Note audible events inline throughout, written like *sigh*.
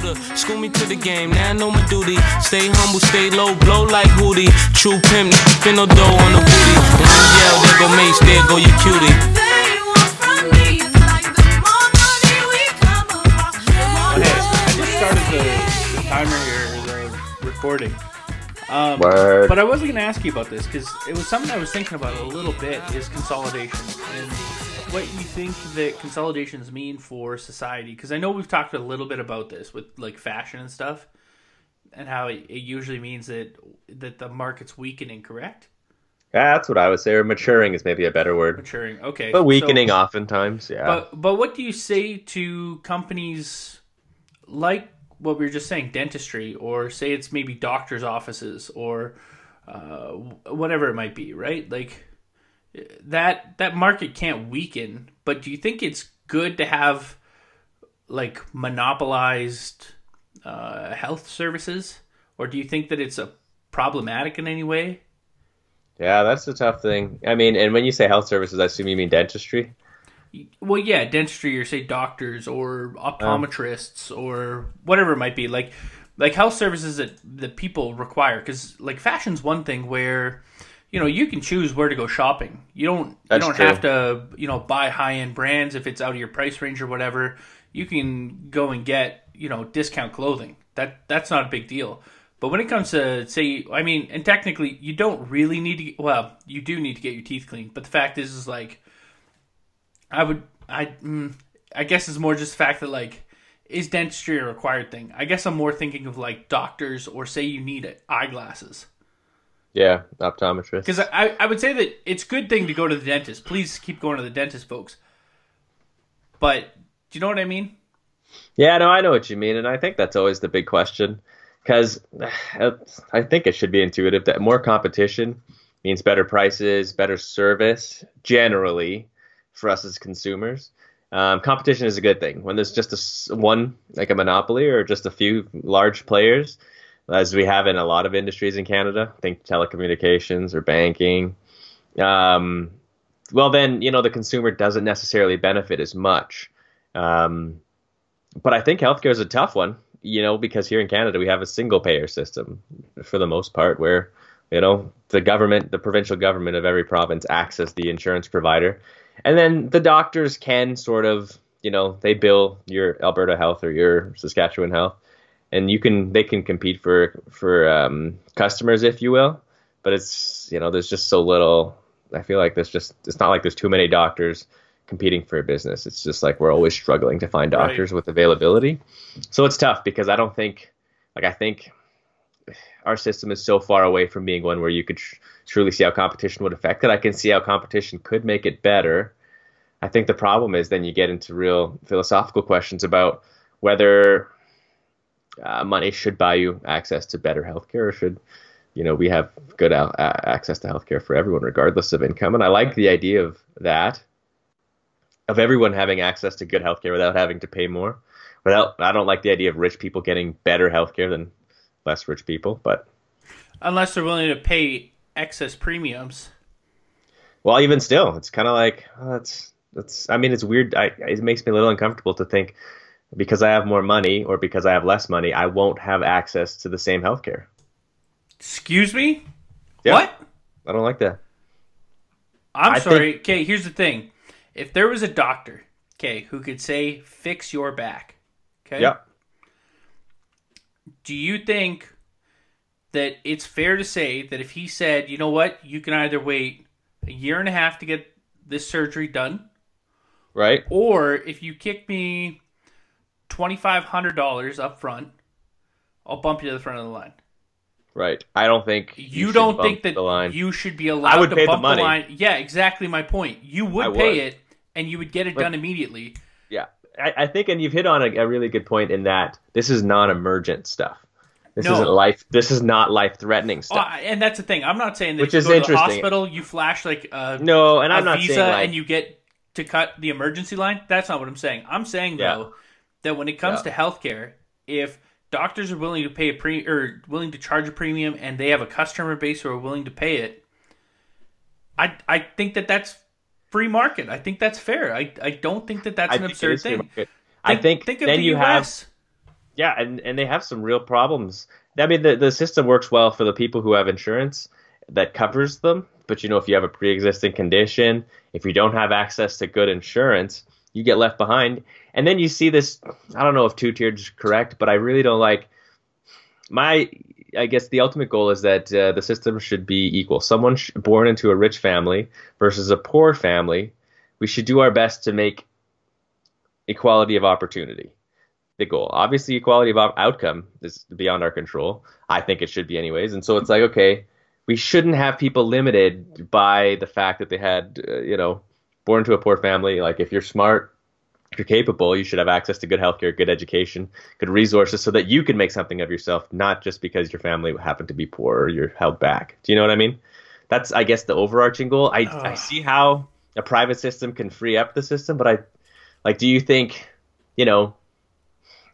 shooter. School me to the game, now I know my duty. Stay humble, stay low, blow like Hootie. True pimp, spin no dough on the booty. When you yell, there go Mase, there go your cutie. Okay, I just started the, the timer here, the recording. Um, Word. But I wasn't going to ask you about this because it was something I was thinking about a little bit is consolidation and what you think that consolidations mean for society. Because I know we've talked a little bit about this with like fashion and stuff, and how it, it usually means that that the market's weakening. Correct? Yeah, that's what I would say. Or maturing is maybe a better word. Maturing. Okay. But weakening so- oftentimes, yeah. But but what do you say to companies like what we were just saying, dentistry, or say it's maybe doctors' offices, or uh, whatever it might be, right? Like that that market can't weaken. But do you think it's good to have like monopolized uh, health services, or do you think that it's a problematic in any way? yeah, that's a tough thing. I mean, and when you say health services, I assume you mean dentistry. Well, yeah, dentistry or say doctors or optometrists or whatever it might be, like like health services that that people require. Because like fashion's one thing where you know you can choose where to go shopping. You don't That's you don't true. have to you know buy high end brands if it's out of your price range or whatever. You can go and get you know discount clothing. That that's not a big deal. But when it comes to say, I mean, and technically, you don't really need to. Well, you do need to get your teeth cleaned. But the fact is, is like I would, I, mm, I guess it's more just the fact that like, is dentistry a required thing? I guess I'm more thinking of like doctors or say you need eyeglasses. Yeah, optometrist. Because I, I would say that it's a good thing to go to the dentist. Please keep going to the dentist, folks. But do you know what I mean? Yeah, no, I know what you mean, and I think that's always the big question. Because *sighs* I think it should be intuitive that more competition means better prices, better service, generally, for us as consumers. Um, competition is a good thing. When there's just a one, like a monopoly, or just a few large players, as we have in a lot of industries in Canada, think telecommunications or banking. Um, well, then you know the consumer doesn't necessarily benefit as much. Um, but I think healthcare is a tough one, you know, because here in Canada we have a single payer system for the most part, where you know the government, the provincial government of every province acts as the insurance provider, and then the doctors can sort of, you know, they bill your Alberta Health or your Saskatchewan Health, and you can they can compete for for um, customers, if you will, but it's you know there's just so little. I feel like there's just it's not like there's too many doctors competing for a business. It's just like we're always struggling to find Right. doctors with availability. So it's tough because I don't think like I think our system is so far away from being one where you could tr- truly see how competition would affect it. I can see how competition could make it better. I think the problem is then you get into real philosophical questions about whether uh, money should buy you access to better healthcare or should you know we have good al- a- access to healthcare for everyone regardless of income. And i like the idea of that of everyone having access to good healthcare without having to pay more. Without i don't like the idea of rich people getting better healthcare than less rich people but Unless they're willing to pay excess premiums. well even still it's kind of like oh, that's that's i mean it's weird. I, it makes me a little uncomfortable to think because i have more money or because i have less money i won't have access to the same healthcare Excuse me? Yeah. What? i don't like that I'm I sorry. Okay, here's the thing. If there was a doctor, okay, who could say fix your back, okay? yeah Do you think that it's fair to say that if he said, you know what, you can either wait a year and a half to get this surgery done, right or if you kick me twenty five hundred dollars up front, I'll bump you to the front of the line. right i don't think You, should don't think that the line you should be allowed would to pay the bump the, money. line? Yeah, exactly my point. You would I pay it, and you would get it done immediately. Yeah, I, I think, and you've hit on a, a really good point in that this is non-emergent stuff. This No. isn't life. This is not life-threatening Oh, stuff. and that's the thing. I'm not saying that Which if is you go to the interesting. hospital, you flash like a, no, and I'm not visa saying like, and you get to cut the emergency line. That's not what I'm saying. I'm saying Yeah. though that when it comes Yeah. to healthcare, if doctors are willing to pay a pre or willing to charge a premium and they have a customer base who are willing to pay it, I I think that that's free market. I think that's fair. I I don't think that that's I an absurd thing. market. I think, think of then the you have US. Yeah, and, and they have some real problems. I mean, the, the system works well for the people who have insurance that covers them. But, you know, if you have a pre existing condition, if you don't have access to good insurance, you get left behind. And then you see this I don't know if two tiered is correct, but I really don't like my I guess the ultimate goal is that uh, the system should be equal. Someone sh- born into a rich family versus a poor family, we should do our best to make equality of opportunity the goal. Obviously, equality of outcome is beyond our control. I think it should be anyways. And so it's like, okay, we shouldn't have people limited by the fact that they had, uh, you know, born to a poor family. Like if you're smart, if you're capable, you should have access to good healthcare, good education, good resources, so that you can make something of yourself, not just because your family happened to be poor or you're held back. Do you know what I mean? That's, I guess, the overarching goal. I, I see how a private system can free up the system, but I, like, do you think, you know,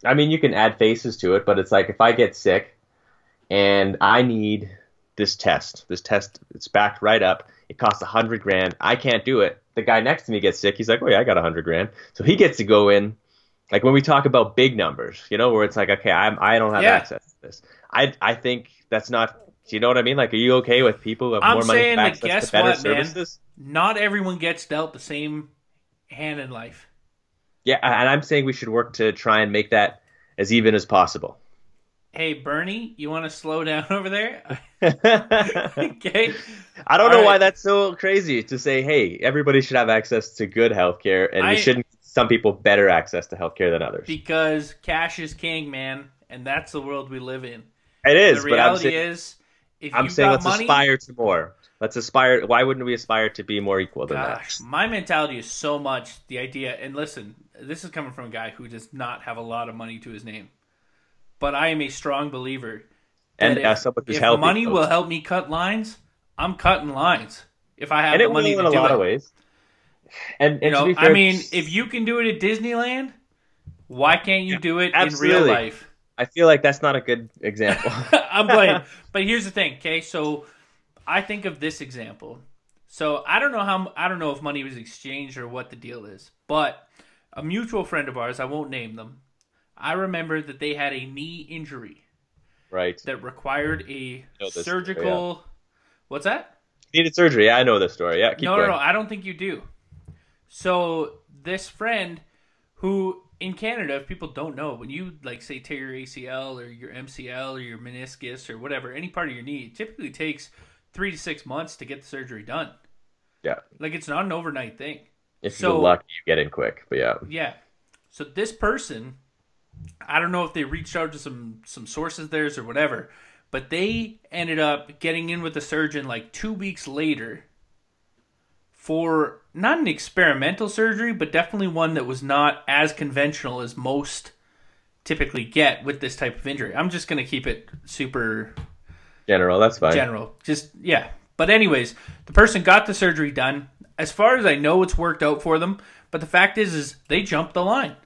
I mean, you can add faces to it, but it's like if I get sick and I need this test, this test, it's backed right up. It costs a hundred grand. I can't do it the guy next to me gets sick, he's like, oh yeah, I got a hundred grand, so he gets to go in. Like when we talk about big numbers, you know, where it's like, okay, I'm I don't have yeah. access to this. I I think that's not. Do you know what I mean? Like, are you okay with people who have I'm more money saying access that guess better what, services? Man? Not everyone gets dealt the same hand in life. Yeah, and I'm saying we should work to try and make that as even as possible. Hey Bernie, you want to slow down *laughs* over there? *laughs* okay. I don't All know right. why that's so crazy to say, hey, everybody should have access to good healthcare, and I, we shouldn't some people better access to healthcare than others. Because cash is king, man, and that's the world we live in. It is. The reality but I'm saying, is, if I'm saying let's money, aspire to more. Let's aspire. Why wouldn't we aspire to be more equal than gosh, that? My mentality is so much the idea. And listen, this is coming from a guy who does not have a lot of money to his name but I am a strong believer. And if, if healthy, money folks. will help me cut lines, I'm cutting lines. If I have and the money in to a do lot it. of ways. And, and you know, fair, I mean, if you can do it at Disneyland, why can't you yeah, do it absolutely. in real life? I feel like that's not a good example. *laughs* *laughs* I'm playing, but here's the thing. Okay, so I think of this example. So I don't know how I don't know if money was exchanged or what the deal is, but a mutual friend of ours, I won't name them, I remember that they had a knee injury. Right. That required a surgical. Story, yeah. What's that? Needed surgery. Yeah, I know the story. Yeah. no, going. no, no. I don't think you do. So this friend, who in Canada, if people don't know, when you like say tear your ACL or your MCL or your meniscus or whatever, any part of your knee, it typically takes three to six months to get the surgery done. Yeah. Like it's not an overnight thing. If so, you're lucky, you get in quick. But yeah. Yeah. So this person I don't know if they reached out to some some sources theirs or whatever, but they ended up getting in with the surgeon like two weeks later for not an experimental surgery, but definitely one that was not as conventional as most typically get with this type of injury. I'm just gonna keep it super general. That's fine. General, just yeah. But anyways, the person got the surgery done. As far as I know, it's worked out for them. But the fact is, is they jumped the line.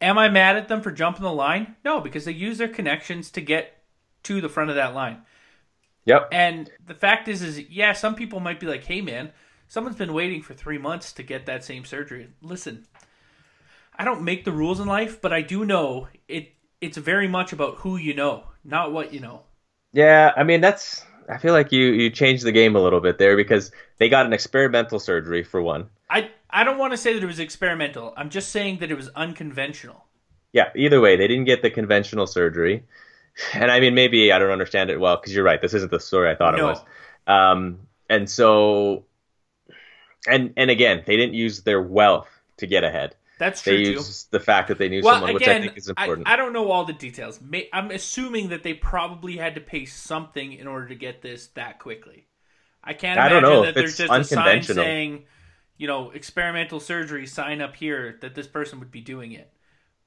Am I mad at them for jumping the line? No, because they use their connections to get to the front of that line. Yep. And the fact is, is yeah, some people might be like, "Hey, man, someone's been waiting for three months to get that same surgery." Listen, I don't make the rules in life, but I do know it. It's very much about who you know, not what you know. Yeah, I mean that's. I feel like you you changed the game a little bit there because they got an experimental surgery for one. I I don't want to say that it was experimental. I'm just saying that it was unconventional. Yeah, either way, they didn't get the conventional surgery. *laughs* And I mean, maybe I don't understand it well because you're right. This isn't the story I thought no. it was. Um, and so, and and again, they didn't use their wealth to get ahead. That's true. They too. used the fact that they knew well, someone, again, which I think is important. I, I, don't know all the details. I'm assuming that they probably had to pay something in order to get this that quickly. I can't I don't know that if there's it's just a sign unconventional. saying you know, experimental surgery, sign up here that this person would be doing it.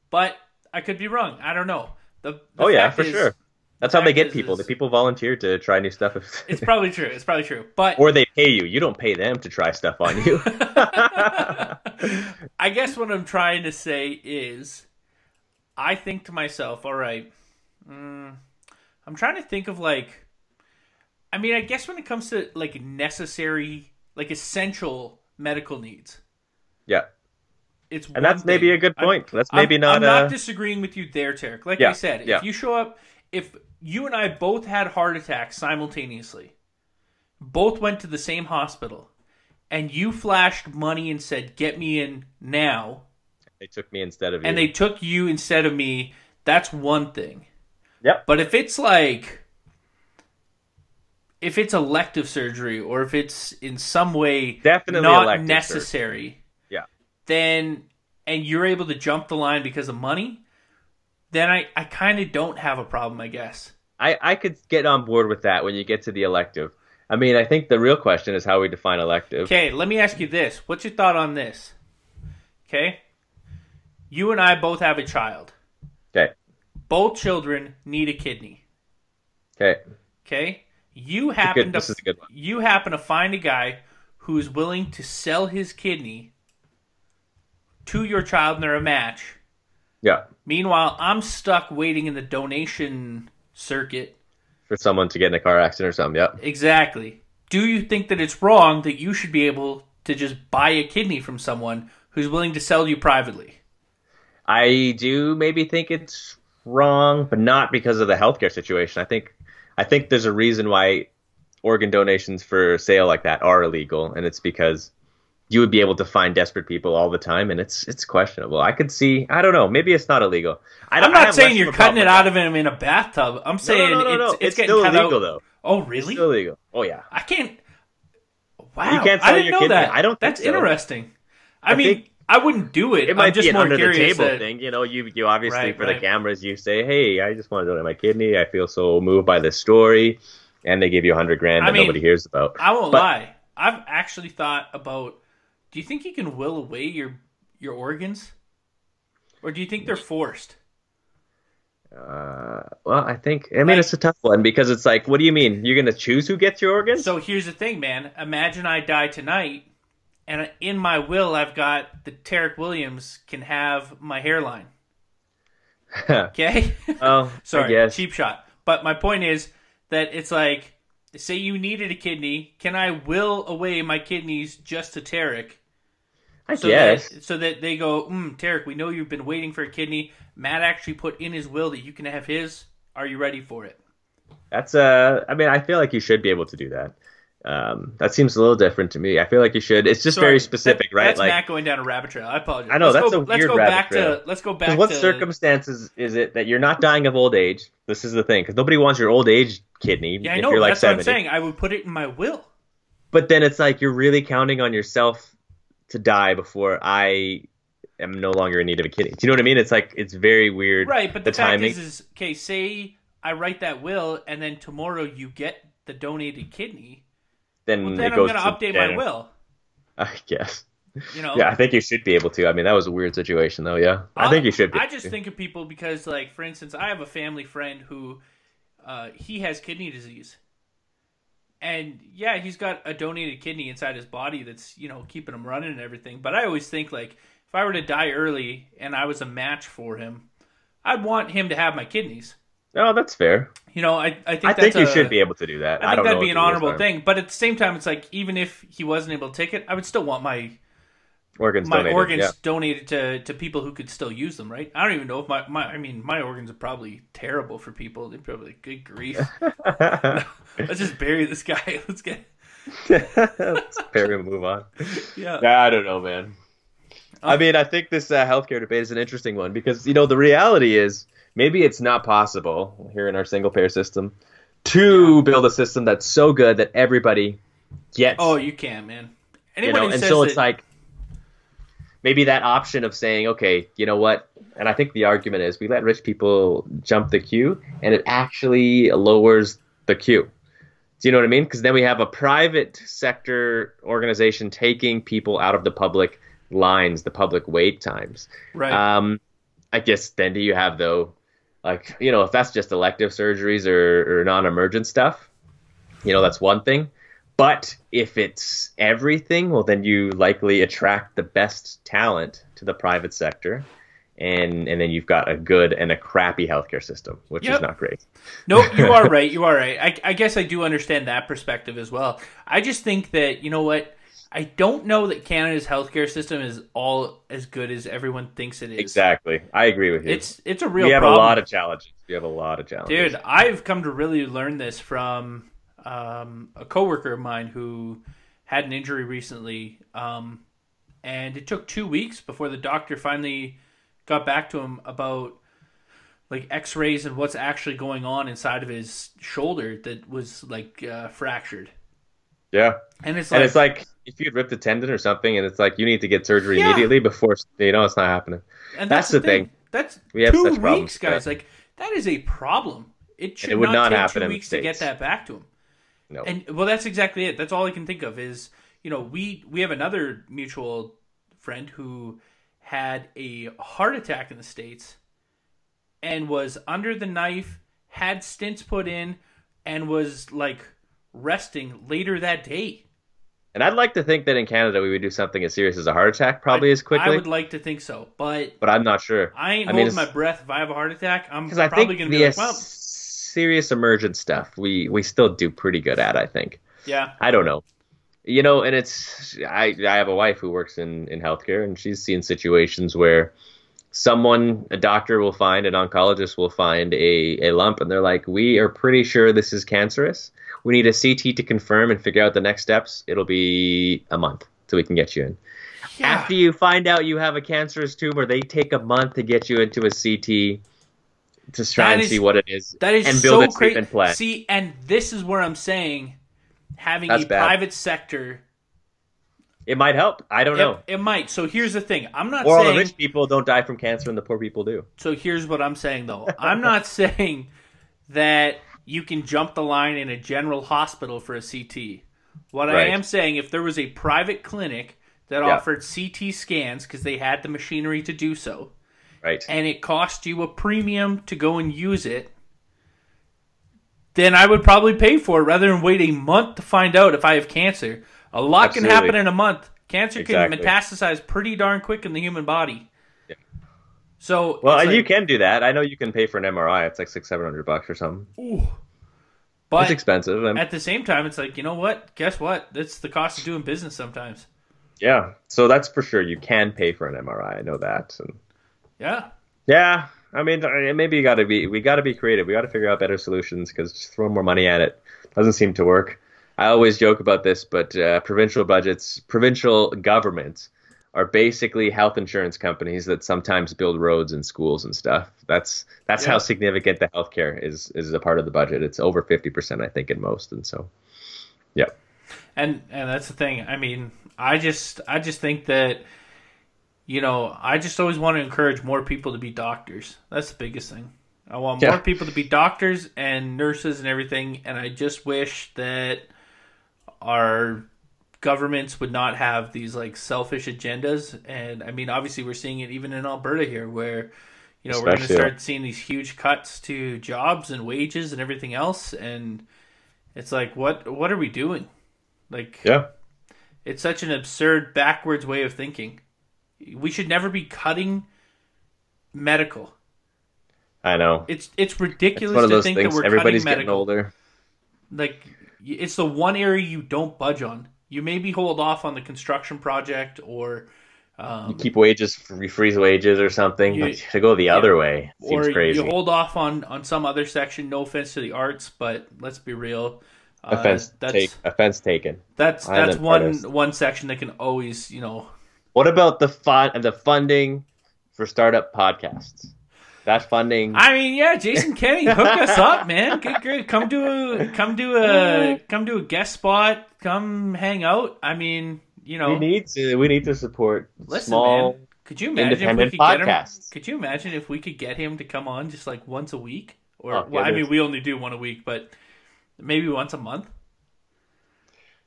But I could be wrong. I don't know. The, the oh yeah, for is, sure. That's how they get is, people. Is, the people volunteer to try new stuff. *laughs* it's probably true. It's probably true. But or they pay you. You don't pay them to try stuff on you. *laughs* *laughs* I guess what I'm trying to say is, I think to myself, all right, mm, I'm trying to think of like, I mean, I guess when it comes to like necessary, like essential medical needs. Yeah. it's and that's one maybe a good I'm- point. that's I'm- maybe not I'm a not disagreeing with you there, Tarek. Like I said, yeah. if you show up, if you and I both had heart attacks simultaneously, both went to the same hospital, and you flashed money and said, "Get me in now," they took me instead of you. and they took you instead of me, that's one thing. Yep. But if it's like if it's elective surgery or if it's in some way Definitely not elective surgery. necessary, Yeah. then and you're able to jump the line because of money, then I, I kind of don't have a problem, I guess. I, I could get on board with that when you get to the elective. I mean, I think the real question is how we define elective. Okay, let me ask you this. What's your thought on this? Okay? You and I both have a child. Okay. Both children need a kidney. Okay. Okay? You happen good- to this is a good one. you happen to find a guy who's willing to sell his kidney to your child and they're a match. Yeah. Meanwhile, I'm stuck waiting in the donation circuit. For someone to get in a car accident or something. Yep. Exactly. Do you think that it's wrong that you should be able to just buy a kidney from someone who's willing to sell you privately? I do maybe think it's wrong, but not because of the healthcare situation. I think I think there's a reason why organ donations for sale like that are illegal, and it's because you would be able to find desperate people all the time, and it's it's questionable. I could see. I don't know. Maybe it's not illegal. I I not saying you're cutting it out of him in a bathtub. I'm saying no, no, no, no. it's, it's, It's getting still cut illegal out. though. Oh, really? Still illegal. Oh yeah. I can't. Wow, You can't I sell didn't your know kidney. that. I don't think That's so. interesting. I, I mean, I wouldn't do it. It might I'm just be an more under the table that- thing. You know, you you obviously Right, for right. the cameras, you say, "Hey, I just want to donate my kidney. I feel so moved by this story," and they give you a hundred grand I that mean, nobody hears about. I won't But- lie. I've actually thought about. Do you think you can will away your your organs, or do you think they're forced? Uh, well, I think I mean Like- it's a tough one because it's like, what do you mean? You're gonna choose who gets your organs? So here's the thing, man. Imagine I die tonight, and in my will, I've got that Tarek Williams can have my hairline. *laughs* Okay. oh, *laughs* Sorry, cheap shot. But my point is that it's like, say you needed a kidney, can I will away my kidneys just to Tarek? I So guess. that, so that they go, mm, Tarek, we know you've been waiting for a kidney. Matt actually put in his will that you can have his. Are you ready for it? That's uh, I mean, I feel like you should be able to do that. Um, that seems a little different to me. I feel like you should. It's just Sorry, very specific, that- right? That's like, Matt going down a rabbit trail. I apologize. I know, let's that's go, a let's weird go rabbit back trail. to let's go back what to circumstances is it that you're not dying of old age? This is the thing, because nobody wants your old age kidney Yeah, I know. like that's what I'm saying. I would put it in my will. But then it's like you're really counting on yourself to die before I am no longer in need of a kidney. Do you know what I mean? It's like it's very weird. Right, but the, the fact timing. is, is okay. Say I write that will, and then tomorrow you get the donated kidney. Then Well, it then I'm goes going to to update my will. *laughs* I guess. You know. Yeah, I think you should be able to. I mean, that was a weird situation, though. Yeah, I think you should be. I just think of people because, like, for instance, I have a family friend who uh, he has kidney disease, and yeah, he's got a donated kidney inside his body that's you know keeping him running and everything. But I always think like if I were to die early and I was a match for him, I'd want him to have my kidneys. No, that's fair. You know, I I think I think you a- should be able to do that. I think don't that'd know be an honorable thing, but at the same time, it's like even if he wasn't able to take it, I would still want my Organs my donated. organs yeah. donated to, to people who could still use them, right? I don't even know if my, my I mean my organs are probably terrible for people. They're probably like, good grief. *laughs* *laughs* Let's just bury this guy. *laughs* Let's get Let's bury and move on. yeah. Yeah, I don't know, man. I mean, I think this uh, healthcare debate is an interesting one because you know the reality is maybe it's not possible here in our single payer system to build a system that's so good that everybody gets. Oh, you can, man. you know, and so it's that- like maybe that option of saying, okay, you know what? And I think the argument is we let rich people jump the queue, and it actually lowers the queue. Do you know what I mean? Because then we have a private sector organization taking people out of the public lines, the public wait times. right. Um, I guess then do you have though, like you know, if that's just elective surgeries or, or non-emergent stuff, you know, that's one thing. But if it's everything, well, then you likely attract the best talent to the private sector, and and then you've got a good and a crappy healthcare system, which Yep. is not great. No, you are *laughs* right. You are right. I, I guess I do understand that perspective as well. I just think that you know what. I don't know that Canada's healthcare system is all as good as everyone thinks it is. Exactly. I agree with you. It's it's a real we have problem. a lot of challenges. We have a lot of challenges. Dude, I've come to really learn this from um, a coworker of mine who had an injury recently, um, and it took two weeks before the doctor finally got back to him about like X-rays and what's actually going on inside of his shoulder that was like uh, fractured. Yeah. And it's like, and it's like if you ripped a tendon or something, and it's like you need to get surgery Yeah. immediately before you know it's not happening. and that's the thing. That's We have two such problems weeks, guys. today. Like that is a problem. It should it would not take happen two in the weeks to get that back to him. No. And well, that's exactly it. That's all I can think of is you know we we have another mutual friend who had a heart attack in the states and was under the knife, had stents put in, and was like resting later that day. And I'd like to think that in Canada we would do something as serious as a heart attack probably I, as quickly, I would like to think so, but but I'm not sure. I ain't I mean, holding my breath if I have a heart attack. I'm Because I probably think going the to be like, well, serious emergent stuff we we still do pretty good at. I think. yeah, I don't know. You know, and it's I I have a wife who works in in healthcare, and she's seen situations where someone, a doctor will find, an oncologist will find a a lump, and they're like, "We are pretty sure this is cancerous. We need a CT to confirm and figure out the next steps. It'll be a month till we can get you in." yeah. After you find out you have a cancerous tumor, they take a month to get you into a CT to try That and is- see what it is That is and build so a treatment crazy. plan. See, and this is where I'm saying having That's a bad. private sector It might help. I don't know. It, it might. So here's the thing. I'm not Or all the saying. rich people don't die from cancer and the poor people do. So here's what I'm saying though. I'm not *laughs* saying that you can jump the line in a general hospital for a CT. What I am saying, if there was a private clinic that Yeah. offered CT scans because they had the machinery to do so, Right. and it cost you a premium to go and use it, then I would probably pay for it rather than wait a month to find out if I have cancer. A lot can happen in a month. Cancer Exactly. can metastasize pretty darn quick in the human body. So Well, and like- you can do that. I know you can pay for an MRI. It's like six, seven hundred bucks or something. but it's expensive. and- at the same time, it's like you know what? Guess what? That's the cost of doing business sometimes. yeah. So that's for sure. You can pay for an MRI. I know that. And Yeah, yeah. I mean, maybe you got to be. We got to be creative. We got to figure out better solutions because just throwing more money at it doesn't seem to work. I always joke about this, but uh, provincial budgets, provincial governments are basically health insurance companies that sometimes build roads and schools and stuff. That's that's Yeah. how significant the healthcare is is a part of the budget. It's over fifty percent, I think, in most. And so, yeah, and and that's the thing. I mean, I just I just think that you know I just always want to encourage more people to be doctors. That's the biggest thing. I want more people to be doctors and nurses and everything. And I just wish that our governments would not have these like selfish agendas. And I mean, obviously, we're seeing it even in Alberta here, where you know we're going to start seeing these huge cuts to jobs and wages and everything else. And it's like, what what are we doing? Like, yeah. it's such an absurd, backwards way of thinking. We should never be cutting medical. I know. It's it's It's ridiculous of to think things. that we're Everybody's cutting getting medical. older. Like it's the one area you don't budge on. You maybe hold off on the construction project or um, Keep wages, you freeze wages or something. You- but to go the other way seems or crazy. you hold off on on some other section. No offense to the arts, but let's be real. Uh, offense, that's take, offense taken. that's that's one artist. one section that can always you know What about the fun the funding for startup podcasts? That funding. I mean, yeah, Jason Kenney, *laughs* hook us up, man. Good, great. Come do a come to a come to a guest spot. Come hang out. I mean, you know, we need to we need to support listen, small. man. Could you imagine if we independent could get him? Could you imagine if we could get him to come on just like once a week? Or Oh, well, I mean, we only do one a week, but maybe once a month.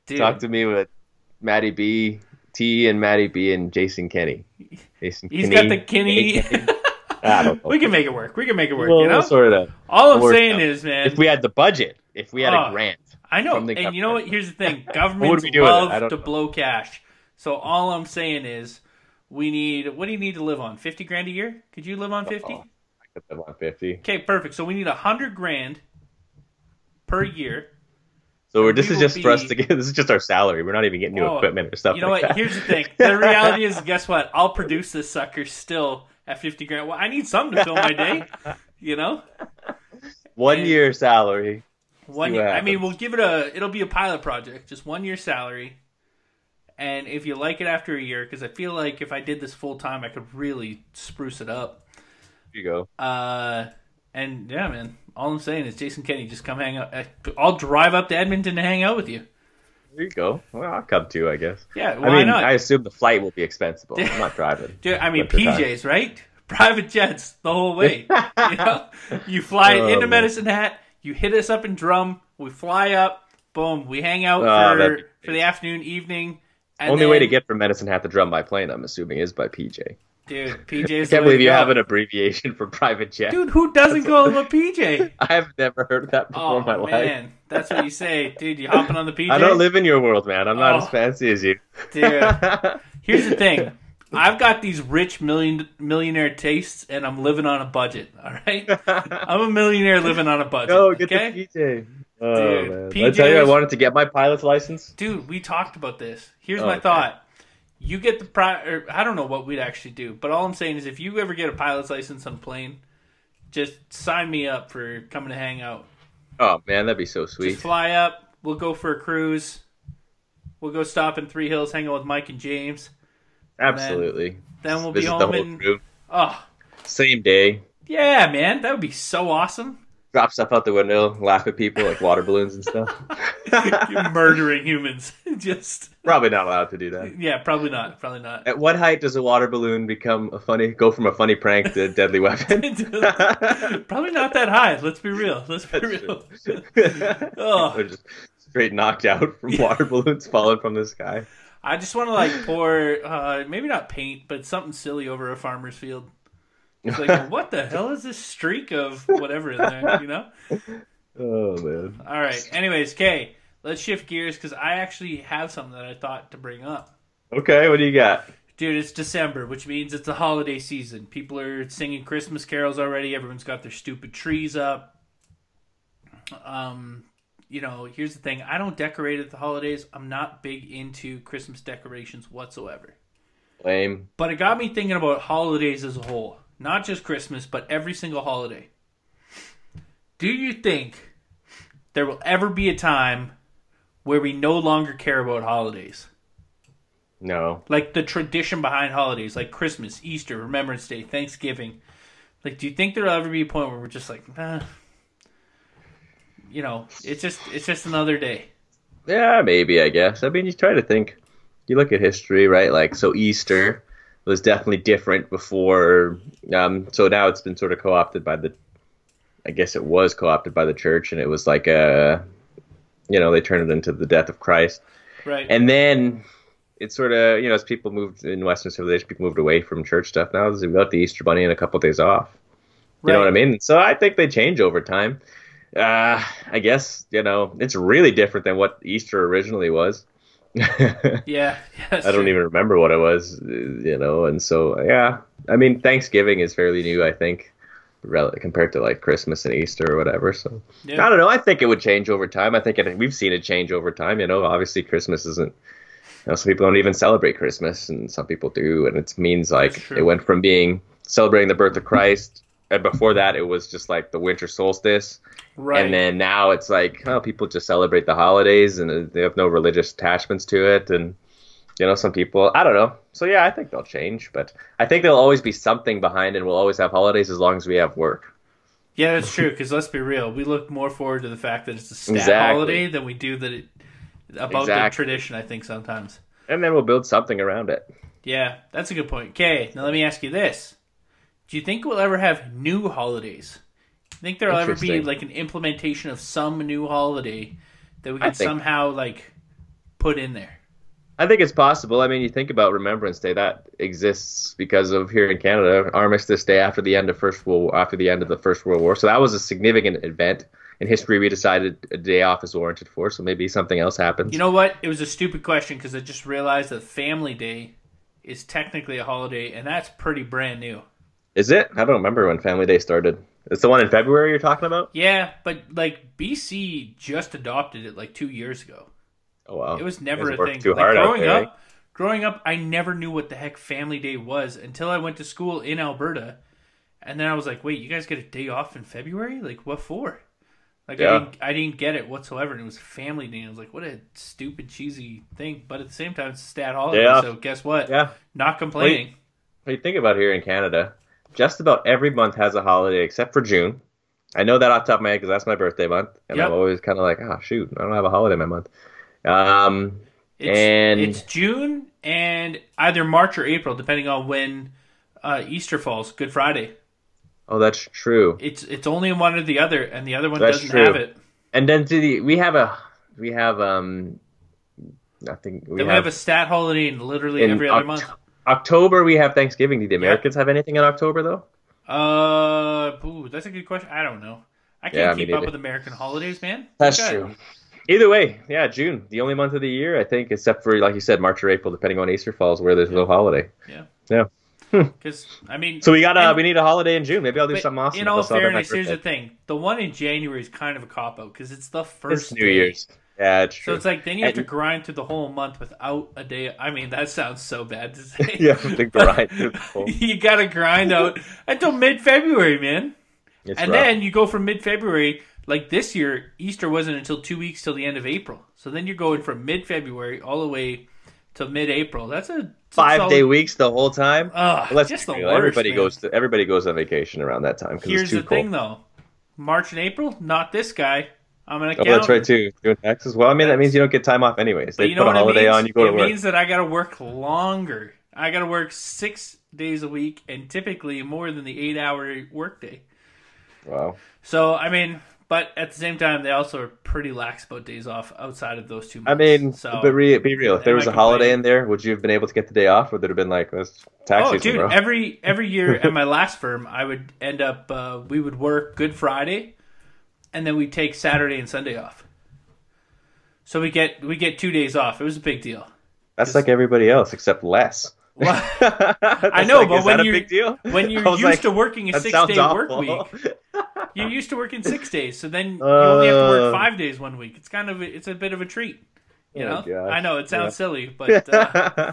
Dude, Talk to me with Maddie B, T, and Maddie B, and Jason Kenney. Jason *laughs* he's Kinney, got the Kenny. Kenny. I don't know. we can make it work. We can make it work. Well, you know, we'll sort it out. all I'm we'll work it saying out. is, man, If we had the budget, if we had Oh, a ah, grant, I know, from the and you know what? Here's the thing: *laughs* What governments would we do with love to know. blow cash. So all I'm saying is, we need. What do you need to live on? Fifty grand a year? Could you live on fifty? Oh, I could live on fifty. Okay, perfect. So we need a hundred grand per year. So we're, this We is will just for us to get. *laughs* This is just our salary. We're not even getting new Oh, equipment or stuff. You know like what? That. Here's the thing. The reality *laughs* is, guess what? I'll produce this sucker still at fifty grand. Well, I need something to fill my day. You know, One and- year salary. one. Year, I mean, we'll give it a. It'll be a pilot project, just one year salary. And if you like it after a year, because I feel like if I did this full time, I could really spruce it up. Here you go. Uh, and yeah, man. All I'm saying is, Jason Kenney, just come hang out. I'll drive up to Edmonton to hang out with you. There you go. Well, I'll come too, I guess. Yeah, why I mean, not? I assume the flight will be expensive. I'm not *laughs* driving. Dude, I mean time. PJs, right? *laughs* Private jets the whole way. *laughs* you know, you fly Oh, into. Medicine Hat, you hit us up in Drum, we fly up, boom, we hang out Oh, for for the afternoon, evening. And Only way to get from Medicine Hat to Drum by plane, I'm assuming, is by PJ. Dude PJs. I can't believe you have an abbreviation for private jet. Dude, who doesn't call him a PJ? *laughs* I've never heard that before Oh in my oh, life. man, that's what you say, dude. You hopping on the PJ? I don't live in your world, man. I'm not Oh. as fancy as you. Dude, *laughs* here's the thing. I've got these rich million millionaire tastes, and I'm living on a budget. All right, *laughs* I'm a millionaire living on a budget. No, get okay? the PJ. Oh Dude, man! Did I tell you I wanted to get my pilot's license. dude we talked about this here's Oh, my okay. thought you get the pri- or i don't know what we'd actually do but all i'm saying is if you ever get a pilot's license on a plane just sign me up for coming to hang out Oh man, that'd be so just sweet. fly up we'll go for a cruise we'll go stop in three hills hang out with mike and james Absolutely. then we'll be Visit the home whole and oh Same day. yeah man that would be so awesome Drop stuff out the window, laugh at people like water balloons and stuff. *laughs* you're murdering humans *laughs* just Probably not allowed to do that. yeah probably not probably not At what height does a water balloon become a funny? Go from a funny prank to a deadly weapon? *laughs* probably not that high let's be real let's be real Oh. Just straight knocked out from water balloons falling from the sky. I just want to like pour, uh, maybe not paint, but something silly over a farmer's field. It's like, *laughs* what the hell is this streak of whatever in there? You know? *laughs* Oh man. All right. Anyways, Kay, let's shift gears because I actually have something that I thought to bring up. Okay, what do you got? Dude, it's December, which means it's the holiday season. People are singing Christmas carols already. Everyone's got their stupid trees up. Um, you know, here's the thing: I don't decorate at the holidays. I'm not big into Christmas decorations whatsoever. Lame. But it got me thinking about holidays as a whole, not just Christmas, but every single holiday. Do you think there will ever be a time where we no longer care about holidays? No. Like the tradition behind holidays, like Christmas, Easter, Remembrance Day, Thanksgiving. Like, do you think there'll ever be a point where we're just like, nah, you know, it's just it's just another day. Yeah, maybe, I guess. I mean, you try to think. You look at history, right? Like, so Easter was definitely different before. Um, so now it's been sort of co opted by the. I guess it was co opted by the church, and it was like a. You know, they turned it into the death of Christ. Right. And then it sort of, you know, as people moved in Western civilization, people moved away from church stuff. Now they've got the Easter Bunny and a couple days off. You know what I mean? So I think they change over time. Uh, I guess you know it's really different than what Easter originally was. *laughs* Yeah. I don't even remember what it was, you know. And so yeah, I mean Thanksgiving is fairly new, I think, rel- compared to like Christmas and Easter or whatever. So Yeah. I don't know. I think it would change over time. I think it, we've seen it change over time. You know, obviously Christmas isn't. You know, some people don't even celebrate Christmas, and some people do, and it means like it went from being celebrating the birth of Christ, and before that it was just like the winter solstice, Right. and then now it's like, oh, people just celebrate the holidays, and they have no religious attachments to it, and you know, some people, I don't know. So yeah, I think they'll change, but I think there'll always be something behind, and we'll always have holidays as long as we have work. Yeah, that's true. Because let's be real, we look more forward to the fact that it's a stat Exactly. holiday than we do that it about the tradition. I think sometimes. And then we'll build something around it. Yeah, that's a good point. Okay, now let me ask you this: Do you think we'll ever have new holidays? Think there'll ever be like an implementation of some new holiday that we can think- somehow like put in there? I think it's possible. I mean, you think about Remembrance Day that exists because of here in Canada, Armistice Day after the end of First World after the end of the First World War. So that was a significant event in history. We decided a day off is warranted for. So maybe something else happens. You know what? It was a stupid question because I just realized that Family Day is technically a holiday, and that's pretty brand new. is it? I don't remember when Family Day started. It's the one in February you're talking about. Yeah, but like BC just adopted it like two years ago. Oh wow, It was never guys a thing. Too like hard growing there, eh? up, growing up, I never knew what the heck Family Day was until I went to school in Alberta, and then I was like, "Wait, you guys get a day off in February? Like what for?" Like I didn't, I didn't get it whatsoever, and it was Family Day. And I was like, "What a stupid, cheesy thing!" But at the same time, it's a stat holiday, Yeah. so guess what? Yeah. Not complaining. What you think about here in Canada? Just about every month has a holiday except for June. I know that off the top of my head because that's my birthday month, and Yep. I'm always kind of like, oh shoot, I don't have a holiday in my month. Um, It's, And- it's June and either March or April, depending on when uh, Easter falls. Good Friday. oh, that's true. It's it's only one or the other, and the other one That's doesn't true. have it. And then to the we have a we have um, I think we have, we have a stat holiday in literally in every other Oct- month. October. We have Thanksgiving. Do the Americans have anything in October though? Uh, ooh, that's a good question. I don't know. I can't Yeah, keep up neither. with American holidays, man. That's Okay. true. Either way, yeah, June, the only month of the year I think, except for like you said, March or April, depending on Easter falls, where there's no holiday. Yeah. Yeah. Because I mean, So we got uh, and- we need a holiday in June. Maybe I'll do but something awesome. In I'll all fairness, here's the thing: the one in January is kind of a cop out because it's the first It's New day. Year's. Yeah, it's true. So it's like then you have to grind through the whole month without a day. I mean, that sounds so bad to say. *laughs* you have to grind through the whole- *laughs* you gotta grind out *laughs* until mid February, man. It's and rough. then you go from mid February. Like this year, Easter wasn't until two weeks till the end of April. So then you're going from mid February all the way to mid April. That's a five solid- day weeks the whole time. Ugh, Let's just the worst. Everybody man. goes to everybody goes on vacation around that time Here's it's too the cold. thing, though. March and April, not this guy. I'm gonna Oh, that's right too. Doing taxes. Well, I mean that means you don't get time off anyways. They you put a holiday on, you go it to work. It means that I gotta work longer. I gotta work six days a week, and typically more than the eight-hour workday. Wow. So I mean, but at the same time, they also are pretty lax about days off outside of those two. Months. I mean, so but re- be real. If there was a holiday in there, would you have been able to get the day off? Or would it have been like, let's tax oh, season, dude, bro? every every year at *laughs* my last firm, I would end up uh, we would work Good Friday, and then we take Saturday and Sunday off. So we get we get two days off. It was a big deal. That's like everybody else except less. *laughs* Well, *laughs* I know, but when you- big deal? when you're *laughs* used like, to working a six day work week, you're used to working six days. So then you only have to Uh. work five days one week. It's kind of a, it's a bit of a treat. You Oh, know, gosh. I know it sounds Yeah. silly, but uh,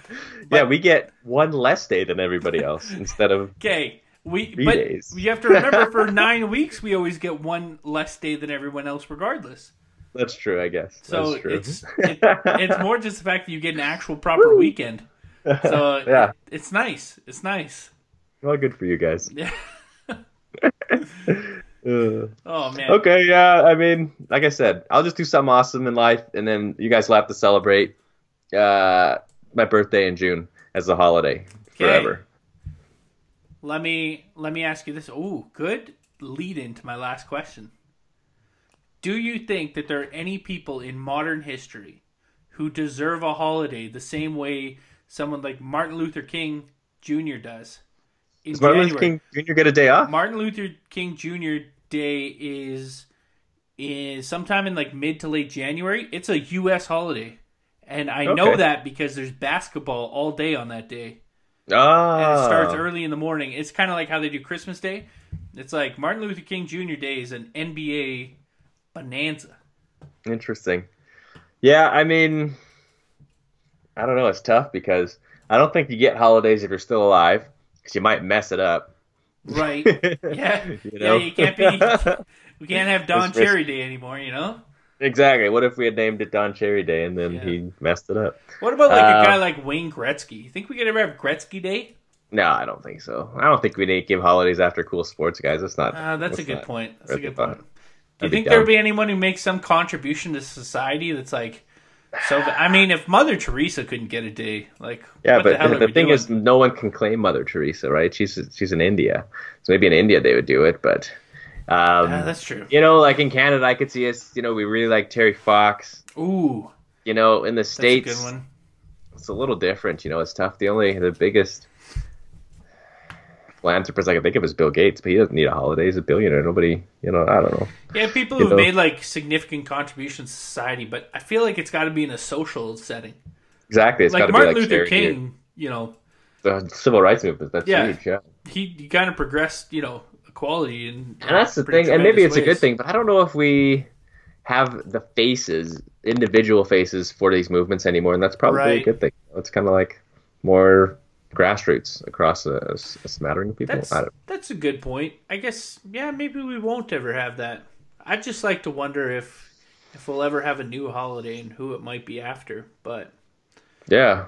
yeah, we get one less day than everybody else instead of okay. We Three but days. you have to remember for *laughs* nine weeks we always get one less day than everyone else, regardless. that's true, I guess. So that's true. it's *laughs* it, it's more just the fact that you get an actual proper weekend. So *laughs* Yeah. it- it's nice. It's nice. well, good for you guys. Yeah. Uh, Oh man. okay, yeah. I mean, like I said, I'll just do something awesome in life, and then you guys will have to celebrate uh, my birthday in June as a holiday forever. Let me let me ask you this. Ooh, good lead into my last question. Do you think that there are any people in modern history who deserve a holiday the same way someone like Martin Luther King Jr. does? Does Martin January. Luther King Jr. get a day off? Martin Luther King Jr. Day is is sometime in like mid to late January. It's a U.S. holiday, and I know that because there's basketball all day on that day Ah, and it starts early in the morning. It's kind of like how they do Christmas Day. It's like Martin Luther King Jr. Day is an NBA bonanza. Interesting. Yeah, I mean, I don't know. It's tough because I don't think you get holidays if you're still alive because you might mess it up. Right. *laughs* Yeah. You know? Yeah, you can't be *laughs* we can't have Don Cherry Day anymore, you know? Exactly. What if we had named it Don Cherry Day and then Yeah. he messed it up? What about like Uh, a guy like Wayne Gretzky? You think we could ever have Gretzky Day? No, I don't think so. I don't think we need to give holidays after cool sports guys. That's not. Uh, that's a good not point. That's a good thought. point. Do you think there would be anyone who makes some contribution to society that's like so I mean if Mother Teresa couldn't get a day, like Yeah, what the, but the, thing doing? is, no one can claim Mother Teresa, right? She's she's in India, so maybe in India they would do it, but um, Ah, that's true. you know, like in Canada, I could see us. You know, we really like Terry Fox. Ooh, You know, in the states, a it's a little different. You know, it's tough. The only the biggest philanthropist I can think of is Bill Gates, but he doesn't need a holiday. He's a billionaire. Nobody, you know, I don't know. Yeah, people who've made like significant contributions to society, but I feel like it's got to be in a social setting. Exactly, it's Like to be Martin like Luther King, you know, the civil rights movement. That's Yeah. huge. Yeah, he, he kind of progressed, you know, equality and, And that's the thing, and maybe it's a good thing, but I don't know if we have the faces, individual faces for these movements anymore, and that's probably a good thing. It's kind of like more grassroots across a, a smattering of people. That's that's a good point. I guess yeah, maybe we won't ever have that. I'd just like to wonder if if we'll ever have a new holiday and who it might be after. But yeah.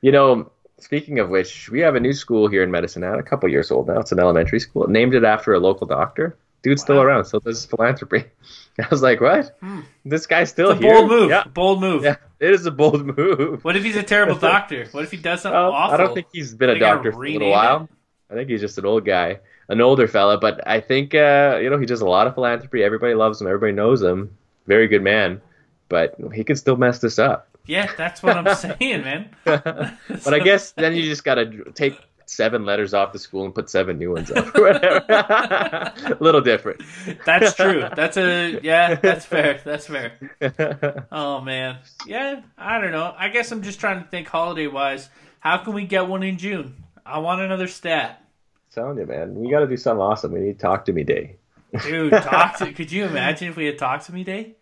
You know, speaking of which, we have a new school here in Medicine Hat, a couple years old now. It's an elementary school. Named it after a local doctor. Dude's still Wow. around, still does philanthropy. *laughs* I was like, what? This guy's still it's a here? bold move. Yeah, Bold move. yeah, it is a bold move. What if he's a terrible *laughs* doctor? What if he does something Well, awful? I don't think he's been a They gotta doctor for a little while. it. I think he's just an old guy, an older fella. But I think uh, you know he does a lot of philanthropy. Everybody loves him. Everybody knows him. Very good man. But he could still mess this up. Yeah, that's what I'm saying, man. *laughs* but I guess then you *laughs* just gotta take seven letters off the school and put seven new ones up or whatever. *laughs* a little different. That's true. That's a yeah. That's fair. That's fair. Oh man, yeah. I don't know. I guess I'm just trying to think holiday wise. How can we get one in June? I want another stat, telling you, man, we got to do something awesome. We need Talk to Me Day. dude. Talk to. Could you imagine if we had Talk to Me Day?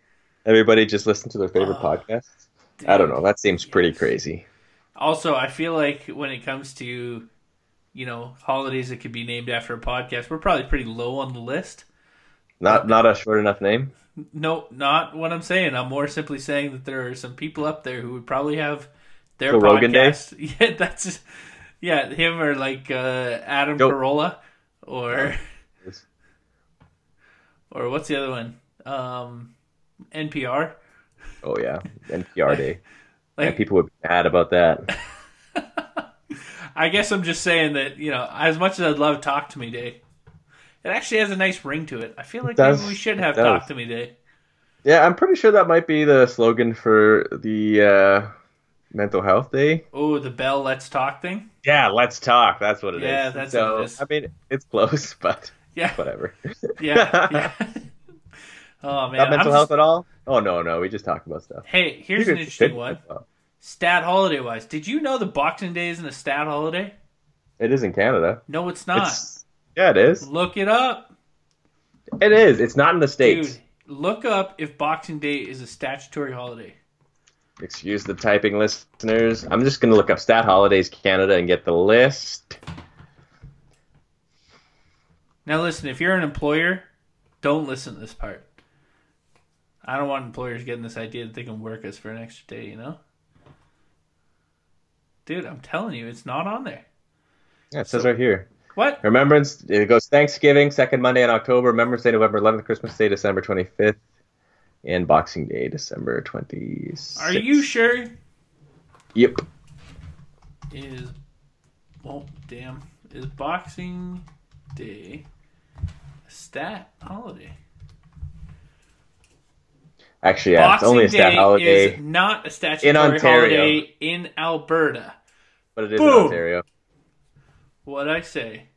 Everybody just listen to their favorite Oh, podcasts. I don't know. That seems pretty crazy. Also, I feel like when it comes to, you know, holidays that could be named after a podcast, we're probably pretty low on the list. Not not a short enough name. No, not what I'm saying. I'm more simply saying that there are some people up there who would probably have their Joe Rogan Day? *laughs* Yeah, that's yeah, him or like uh, Adam Joe- Carolla or Yes. *laughs* or what's the other one? Um, NPR. Oh yeah, NPR Day. *laughs* Like yeah, people would be mad about that. *laughs* I guess I'm just saying that you know, as much as I'd love Talk to Me Day, it actually has a nice ring to it. I feel like does. maybe we should have. Talk to Me Day. Yeah, I'm pretty sure that might be the slogan for the uh, mental health day. Oh, the Bell Let's Talk thing. Yeah, let's talk. That's what it is. Yeah, that's so, what it is. I mean, it's close, *laughs* but Yeah, whatever. yeah, yeah. Oh man, Not mental just- health at all? Oh no, no, we just talk about stuff. Hey, here's an interesting one. Stat holiday wise, did you know the Boxing Day isn't a stat holiday? It is in Canada. No, it's not. It's, yeah, it is. Look it up, It is. It's not in the states. dude. Look up if Boxing Day is a statutory holiday. Excuse the typing listeners. I'm just gonna look up Stat Holidays Canada and get the list. Now, listen, if you're an employer, don't listen to this part. I don't want employers getting this idea that they can work us for an extra day. You know, dude, I'm telling you, it's not on there. Yeah, it says right here. What? Remembrance. It goes Thanksgiving, second Monday in October. Remembrance Day, November 11th. Christmas Day, December 25th, and Boxing Day, December 26th. Are you sure? Yep. is oh damn is Boxing Day a stat holiday? Actually, yeah, it's only a stat Day holiday, is not a statutory In Ontario. holiday in Alberta. but it is in Ontario. What I say?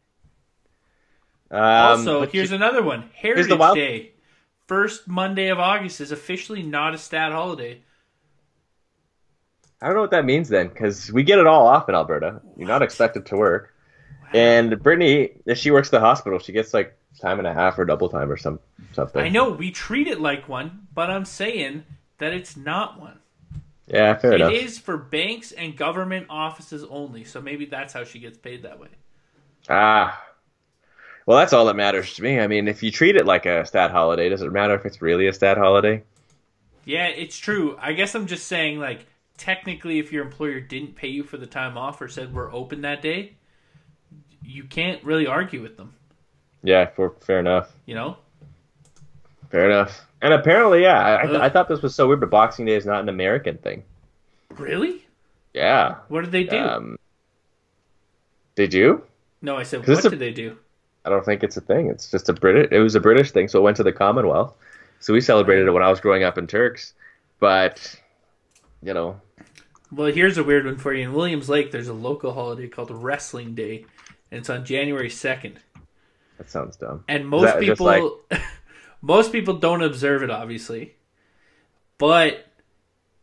Um, also, here's you- another one: Heritage the wild- Day. First Monday of August is officially not a stat holiday. I don't know what that means then, because we get it all off in Alberta. You're not expected to work. And Brittany, if she works at the hospital, she gets like time and a half or double time or some something. I know we treat it like one, but I'm saying that it's not one. Yeah, fair It enough. is for banks and government offices only. So maybe that's how she gets paid that way. Ah. Well, that's all that matters to me. I mean, if you treat it like a stat holiday, does it matter if it's really a stat holiday? Yeah, it's true. I guess I'm just saying, like, technically, if your employer didn't pay you for the time off or said we're open that day, you can't really argue with them. Yeah, for, fair enough. You know? Fair enough. And apparently, yeah, I. I, I thought this was so weird, but Boxing Day is not an American thing. Really? Yeah. What did they do? Um, did you? no, I said what a- did they do? I don't think it's a thing. It's just a British. It was a British thing, so it went to the Commonwealth. So we celebrated it when I was growing up in Turks, but you know, Well, here's a weird one for you. In Williams Lake, there's a local holiday called Wrestling Day, and it's on January 2nd. that sounds dumb. and most people *laughs* most people don't observe it obviously but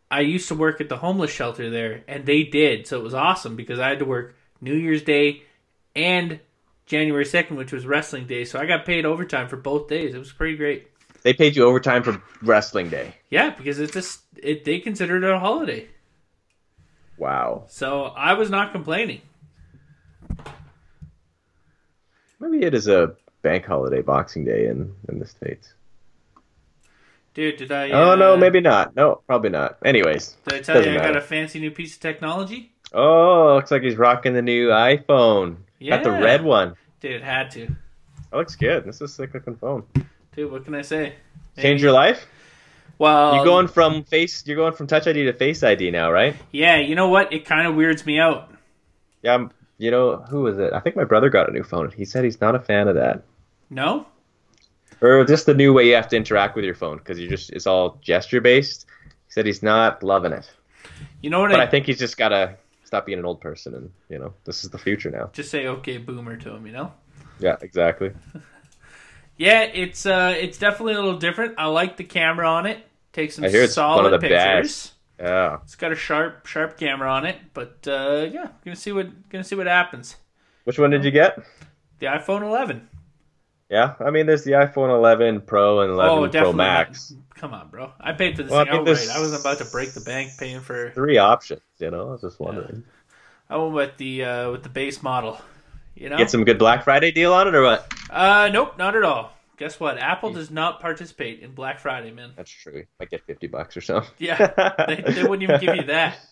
i used to work at the homeless shelter there and they did so it was awesome because i had to work new year's day and January second, which was wrestling day. So I got paid overtime for both days. It was pretty great. They paid you overtime for wrestling day. Yeah, because it's just it they considered it a holiday. Wow. So I was not complaining. Maybe it is a bank holiday, Boxing Day in in the states. Dude, did I? Oh uh, no, maybe not. No, probably not. Anyways, Did I tell you I got a fancy new piece of technology? oh, looks like he's rocking the new iPhone. Got the red one. Dude, had to. That looks good. This is a sick looking phone. Dude, what can I say? Change your life. Well, You're going from face. You're going from Touch ID to Face ID now, right? Yeah, you know what? It kind of weirds me out. Yeah. I'm, you know who was it? I think my brother got a new phone. He said he's not a fan of that, No? or just the new way you have to interact with your phone because you just it's all gesture based. He said he's not loving it, You know what? but I, I think he's just gotta stop being an old person and you know this is the future now. just say okay, boomer to him. You know? Yeah, exactly. *laughs* Yeah, it's uh, it's definitely a little different. I like the camera on it. Takes some I hear it's one solid of the pictures. best. Yeah. It's got a sharp, sharp camera on it. But uh, yeah, gonna see what gonna see what happens. Which one did you get? The iPhone 11. Yeah, I mean, there's the iPhone 11 Pro and 11 oh, Pro. Max. Come on, bro. I paid for this Well, I mean, outright. I was about to break the bank paying for. Three options, you know. I was just wondering. I went with the uh, with the base model. You know? Get some good Black Friday deal on it or what? Uh, nope, not at all. Guess what? Apple does not participate in Black Friday, man. That's true. Might get 50 bucks or so. Yeah, *laughs* they, they wouldn't even give you that. *laughs*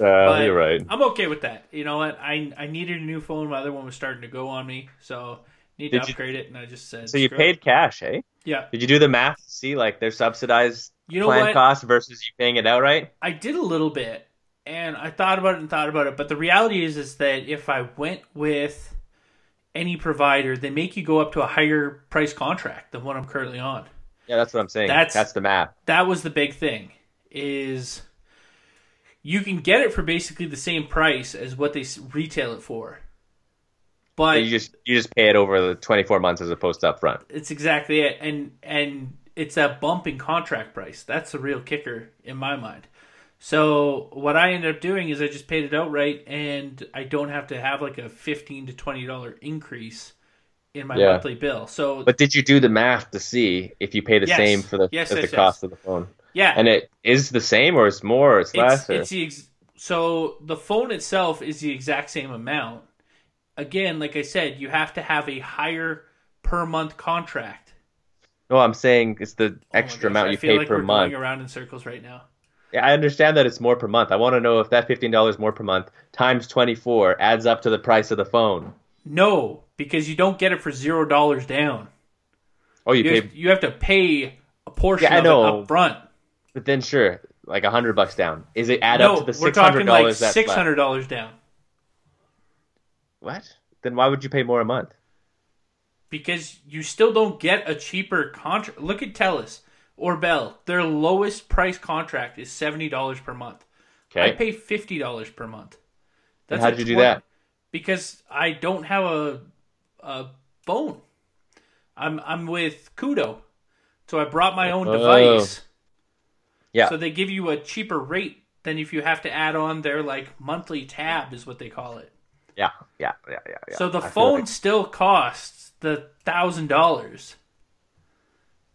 Uh, you're right. I'm okay with that. You know what? I I needed a new phone. My other one was starting to go on me, so need to Did you- upgrade it. And I just said, So you paid it. cash, eh? Yeah. Did you do the math? to See, like their subsidized You know plan what? cost versus you paying it outright. I did a little bit, and I thought about it and thought about it. But the reality is, is that if I went with any provider, they make you go up to a higher price contract than what I'm currently on. Yeah, that's what I'm saying. That's- That's, the math. That was the big thing. Is you can get it for basically the same price as what they retail it for, but you just you just pay it over the 24 months as opposed to upfront. it's exactly it and and it's that bump in contract price that's the real kicker in my mind so what i ended up doing is i just paid it outright and i don't have to have like a 15 to 20 dollar increase in my Yeah. monthly bill so But did you do the math to see if you pay the Yes. same for the Yes, as yes, the cost yes. of the phone? yeah And it is the same, or it's more, or it's, it's, less. Or... it's the ex- so the phone itself is the exact same amount again like i said you have to have a higher per month contract No, I'm saying it's the Oh extra gosh, amount you feel pay like per month. going around in circles right now I understand that it's more per month. I want to know if that fifteen dollars more per month times twenty four adds up to the price of the phone. No, because you don't get it for zero dollars down. Oh, you You pay, have, you have to pay a portion Yeah, I know. it up front. but then sure, like a hundred bucks down. Is it add no, up to the we're six hundred talking like dollars? that's six hundred dollars down What? Then why would you pay more a month? because you still don't get a cheaper contract. Look at Telus or Bell; their lowest price contract is seventy dollars per month. I pay fifty dollars per month. That's how'd a you do that? Because I don't have a a phone. I'm I'm with Koodo, so I brought my own Oh. device. Yeah. So they give you a cheaper rate than if you have to add on their like monthly tab is what they call it. Yeah, yeah, yeah, yeah. yeah. So the I phone like- still costs the thousand dollars.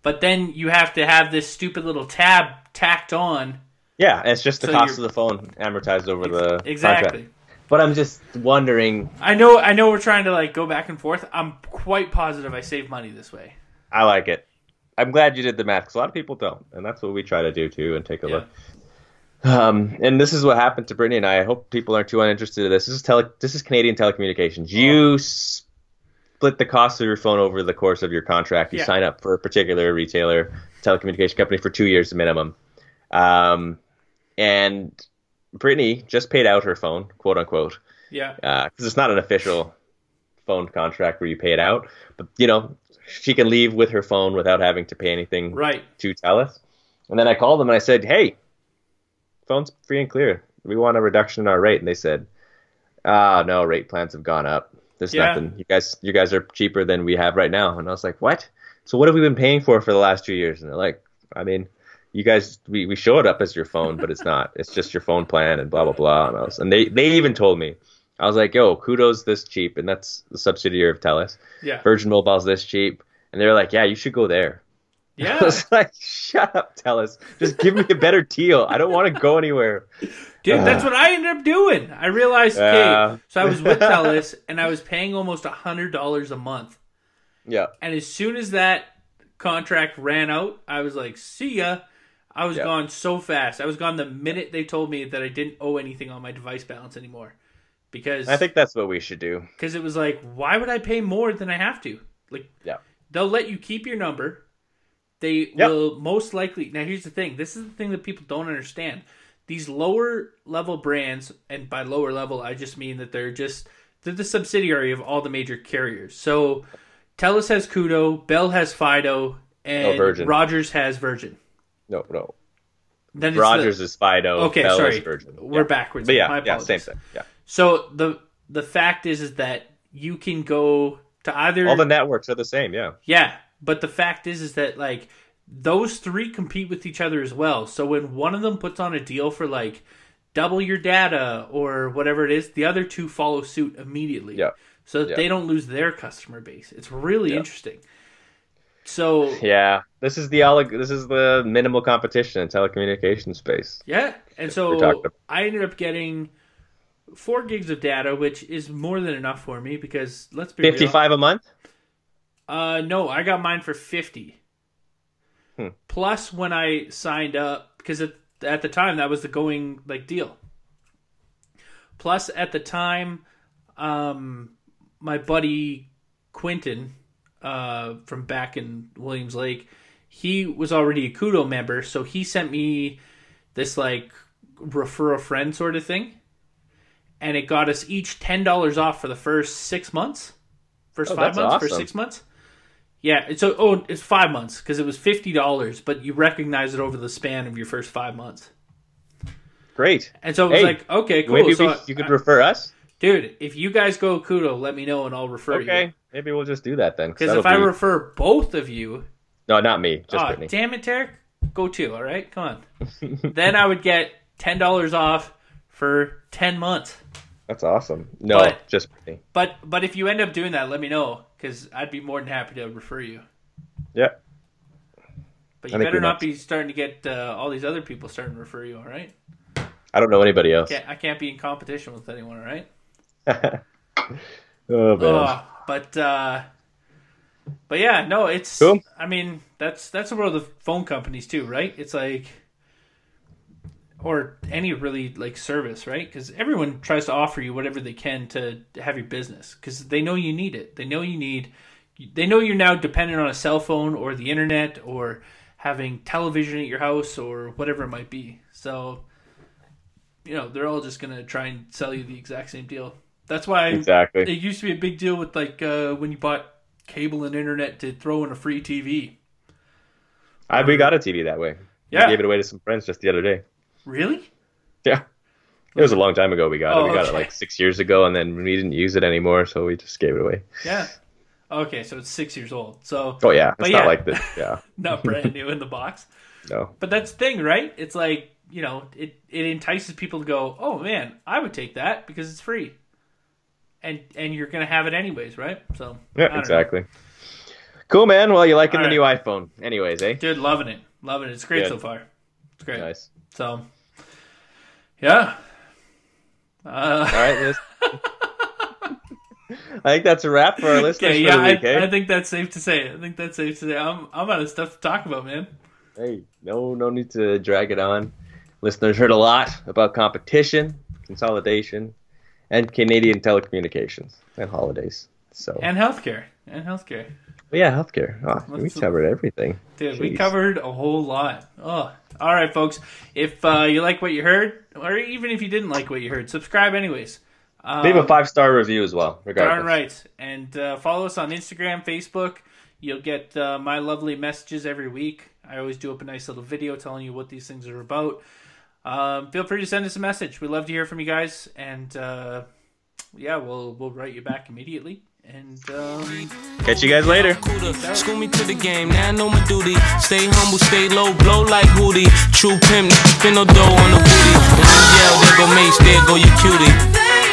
But then you have to have this stupid little tab tacked on. yeah, it's just the So cost of the phone amortized over the Exactly. contract. But I'm just wondering. I know I know we're trying to like go back and forth. I'm quite positive I save money this way. I like it. I'm glad you did the math because a lot of people don't, and that's what we try to do too. And take a Yeah. look. Um, and this is what happened to Brittany and I. I hope people aren't too uninterested in this. This is tele- This is Canadian telecommunications. You split the cost of your phone over the course of your contract. You Yeah. sign up for a particular retailer, telecommunication company for two years minimum. Um, and Brittany just paid out her phone, quote unquote, Yeah. because it's not an official phone contract where you pay it out. But you know, she can leave with her phone without having to pay anything Right. to Telus. And then I called them and I said, "Hey, phone's free and clear. We want a reduction in our rate." And they said, "Ah, no, rate plans have gone up. There's Yeah. nothing. You guys, you guys are cheaper than we have right now." And I was like, "What? So what have we been paying for for the last two years?" And they're like, "I mean." You guys, we, we show it up as your phone, but it's not. It's just your phone plan and blah blah blah. And, I was, and they, they even told me I was like, "Yo, Koodo's this cheap," and that's the subsidiary of Telus. Yeah. Virgin Mobile's this cheap, and they were like, "Yeah, you should go there." *laughs* I Yeah. was like, "Shut up, Telus. Just give me a better deal. I don't want to go anywhere." Dude, that's uh. what I ended up doing. I realized, Yeah. okay, so I was with *laughs* Telus and I was paying almost a hundred dollars a month. Yeah, And as soon as that contract ran out, I was like, see ya. I was Yeah. gone so fast. I was gone the minute they told me that I didn't owe anything on my device balance anymore. Because I think that's what we should do. cause it was like, why would I pay more than I have to? Like, Yeah. they'll let you keep your number. They Yep. will most likely. Now, here's the thing. This is the thing that people don't understand. These lower level brands, and by lower level, I just mean that they're just they're the subsidiary of all the major carriers. So, Telus has Koodo, Bell has Fido, and Oh. Rogers has Virgin. No, no. Then it's the- Rogers is Fido. Okay, Bell sorry. is Virgin. We're Yeah. backwards. But yeah, yeah, same thing. Yeah, So the the fact is is that you can go to either all the networks are the same. Yeah, Yeah, but the fact is, is that like those three compete with each other as well. So when one of them puts on a deal for like double your data or whatever it is, the other two follow suit immediately. Yeah. So that Yeah. they don't lose their customer base. It's really Yeah. interesting. So yeah. This is the this is the minimal competition in telecommunications space. yeah, and so. I ended up getting four gigs of data, which is more than enough for me because let's be real. Fifty-five a month. Uh, no, I got mine for fifty. Hmm. Plus, when I signed up, because at, at the time that was the going like deal. Plus, at the time, um, my buddy Quentin, uh, from back in Williams Lake, he was already a Koodo member, so he sent me this like refer a friend sort of thing, and it got us each ten dollars off for the first six months, first Oh, five months, awesome. first six months. Yeah, it's so oh, it's five months because it was fifty dollars, but you recognize it over the span of your first five months. Great. And so it was Hey, like, okay, cool. Maybe so we, you could refer us. dude, if you guys go Koodo, let me know and I'll refer you. Okay, maybe we'll just do that then. Because if I refer both of you, no, not me, just oh Brittany. damn it, Tarek, go too. All right, come on. *laughs* then I would get ten dollars off for ten months. That's awesome. No, But- just Brittany. But but if you end up doing that, let me know because I'd be more than happy to refer you. Yeah. But you better not be starting to get uh, all these other people starting to refer you. All right. I don't know anybody else. Can't, I can't be in competition with anyone. All right. *laughs* oh man. But uh, but yeah, no, it's. Cool. I mean, that's that's the world of phone companies too, right? It's like, or any really like service, right? Because everyone tries to offer you whatever they can to have your business because they know you need it. They know you need. They know you're now dependent on a cell phone or the internet or having television at your house or whatever it might be. So, you know, they're all just gonna try and sell you the exact same deal. That's why exactly. it used to be a big deal with like uh, when you bought cable and internet to throw in a free TV. I, we got a TV that way. Yeah. We gave it away to some friends just the other day. Really? Yeah. It was a long time ago we got Oh, it. We got okay. it like six years ago, and then we didn't use it anymore, so we just gave it away. Yeah. Okay, so it's six years old. So Oh yeah, it's not yeah. like this. *laughs* Yeah, not brand new in the box. no. But that's the thing, right? It's like you know, it it entices people to go, oh man, I would take that because it's free, and and you're gonna have it anyways, right? So Yeah, don't know. exactly. Cool, man. Well, you liking All the new iPhone, anyways, eh? Dude, loving it, loving it. It's great Good. so far. It's great. Nice. So, yeah. Uh, All right, I think that's a wrap for our *laughs* listeners Okay, for the week, I, eh? I think that's safe to say. I think that's safe to say. I'm I'm out of stuff to talk about, man. Hey, no, no need to drag it on. Listeners heard a lot about competition, consolidation, and Canadian telecommunications and holidays. So, And healthcare. And healthcare. Yeah, healthcare. Oh, we covered everything. Dude, we covered a whole lot. Oh, all right, folks. If uh, you like what you heard, or even if you didn't like what you heard, subscribe anyways. Um, Leave a five star review as well, regardless. Darn right. And uh, follow us on Instagram, Facebook. You'll get uh, my lovely messages every week. I always do up a nice little video telling you what these things are about. Um, feel free to send us a message. We'd love to hear from you guys. And uh, yeah, we'll we'll write you back immediately. And um, Catch you guys later. School me to the game, now I know my duty. Stay humble, stay low, blow like Hootie. True pimp, spin no dough on the booty. When I yell, there go Mase, there go your cutie.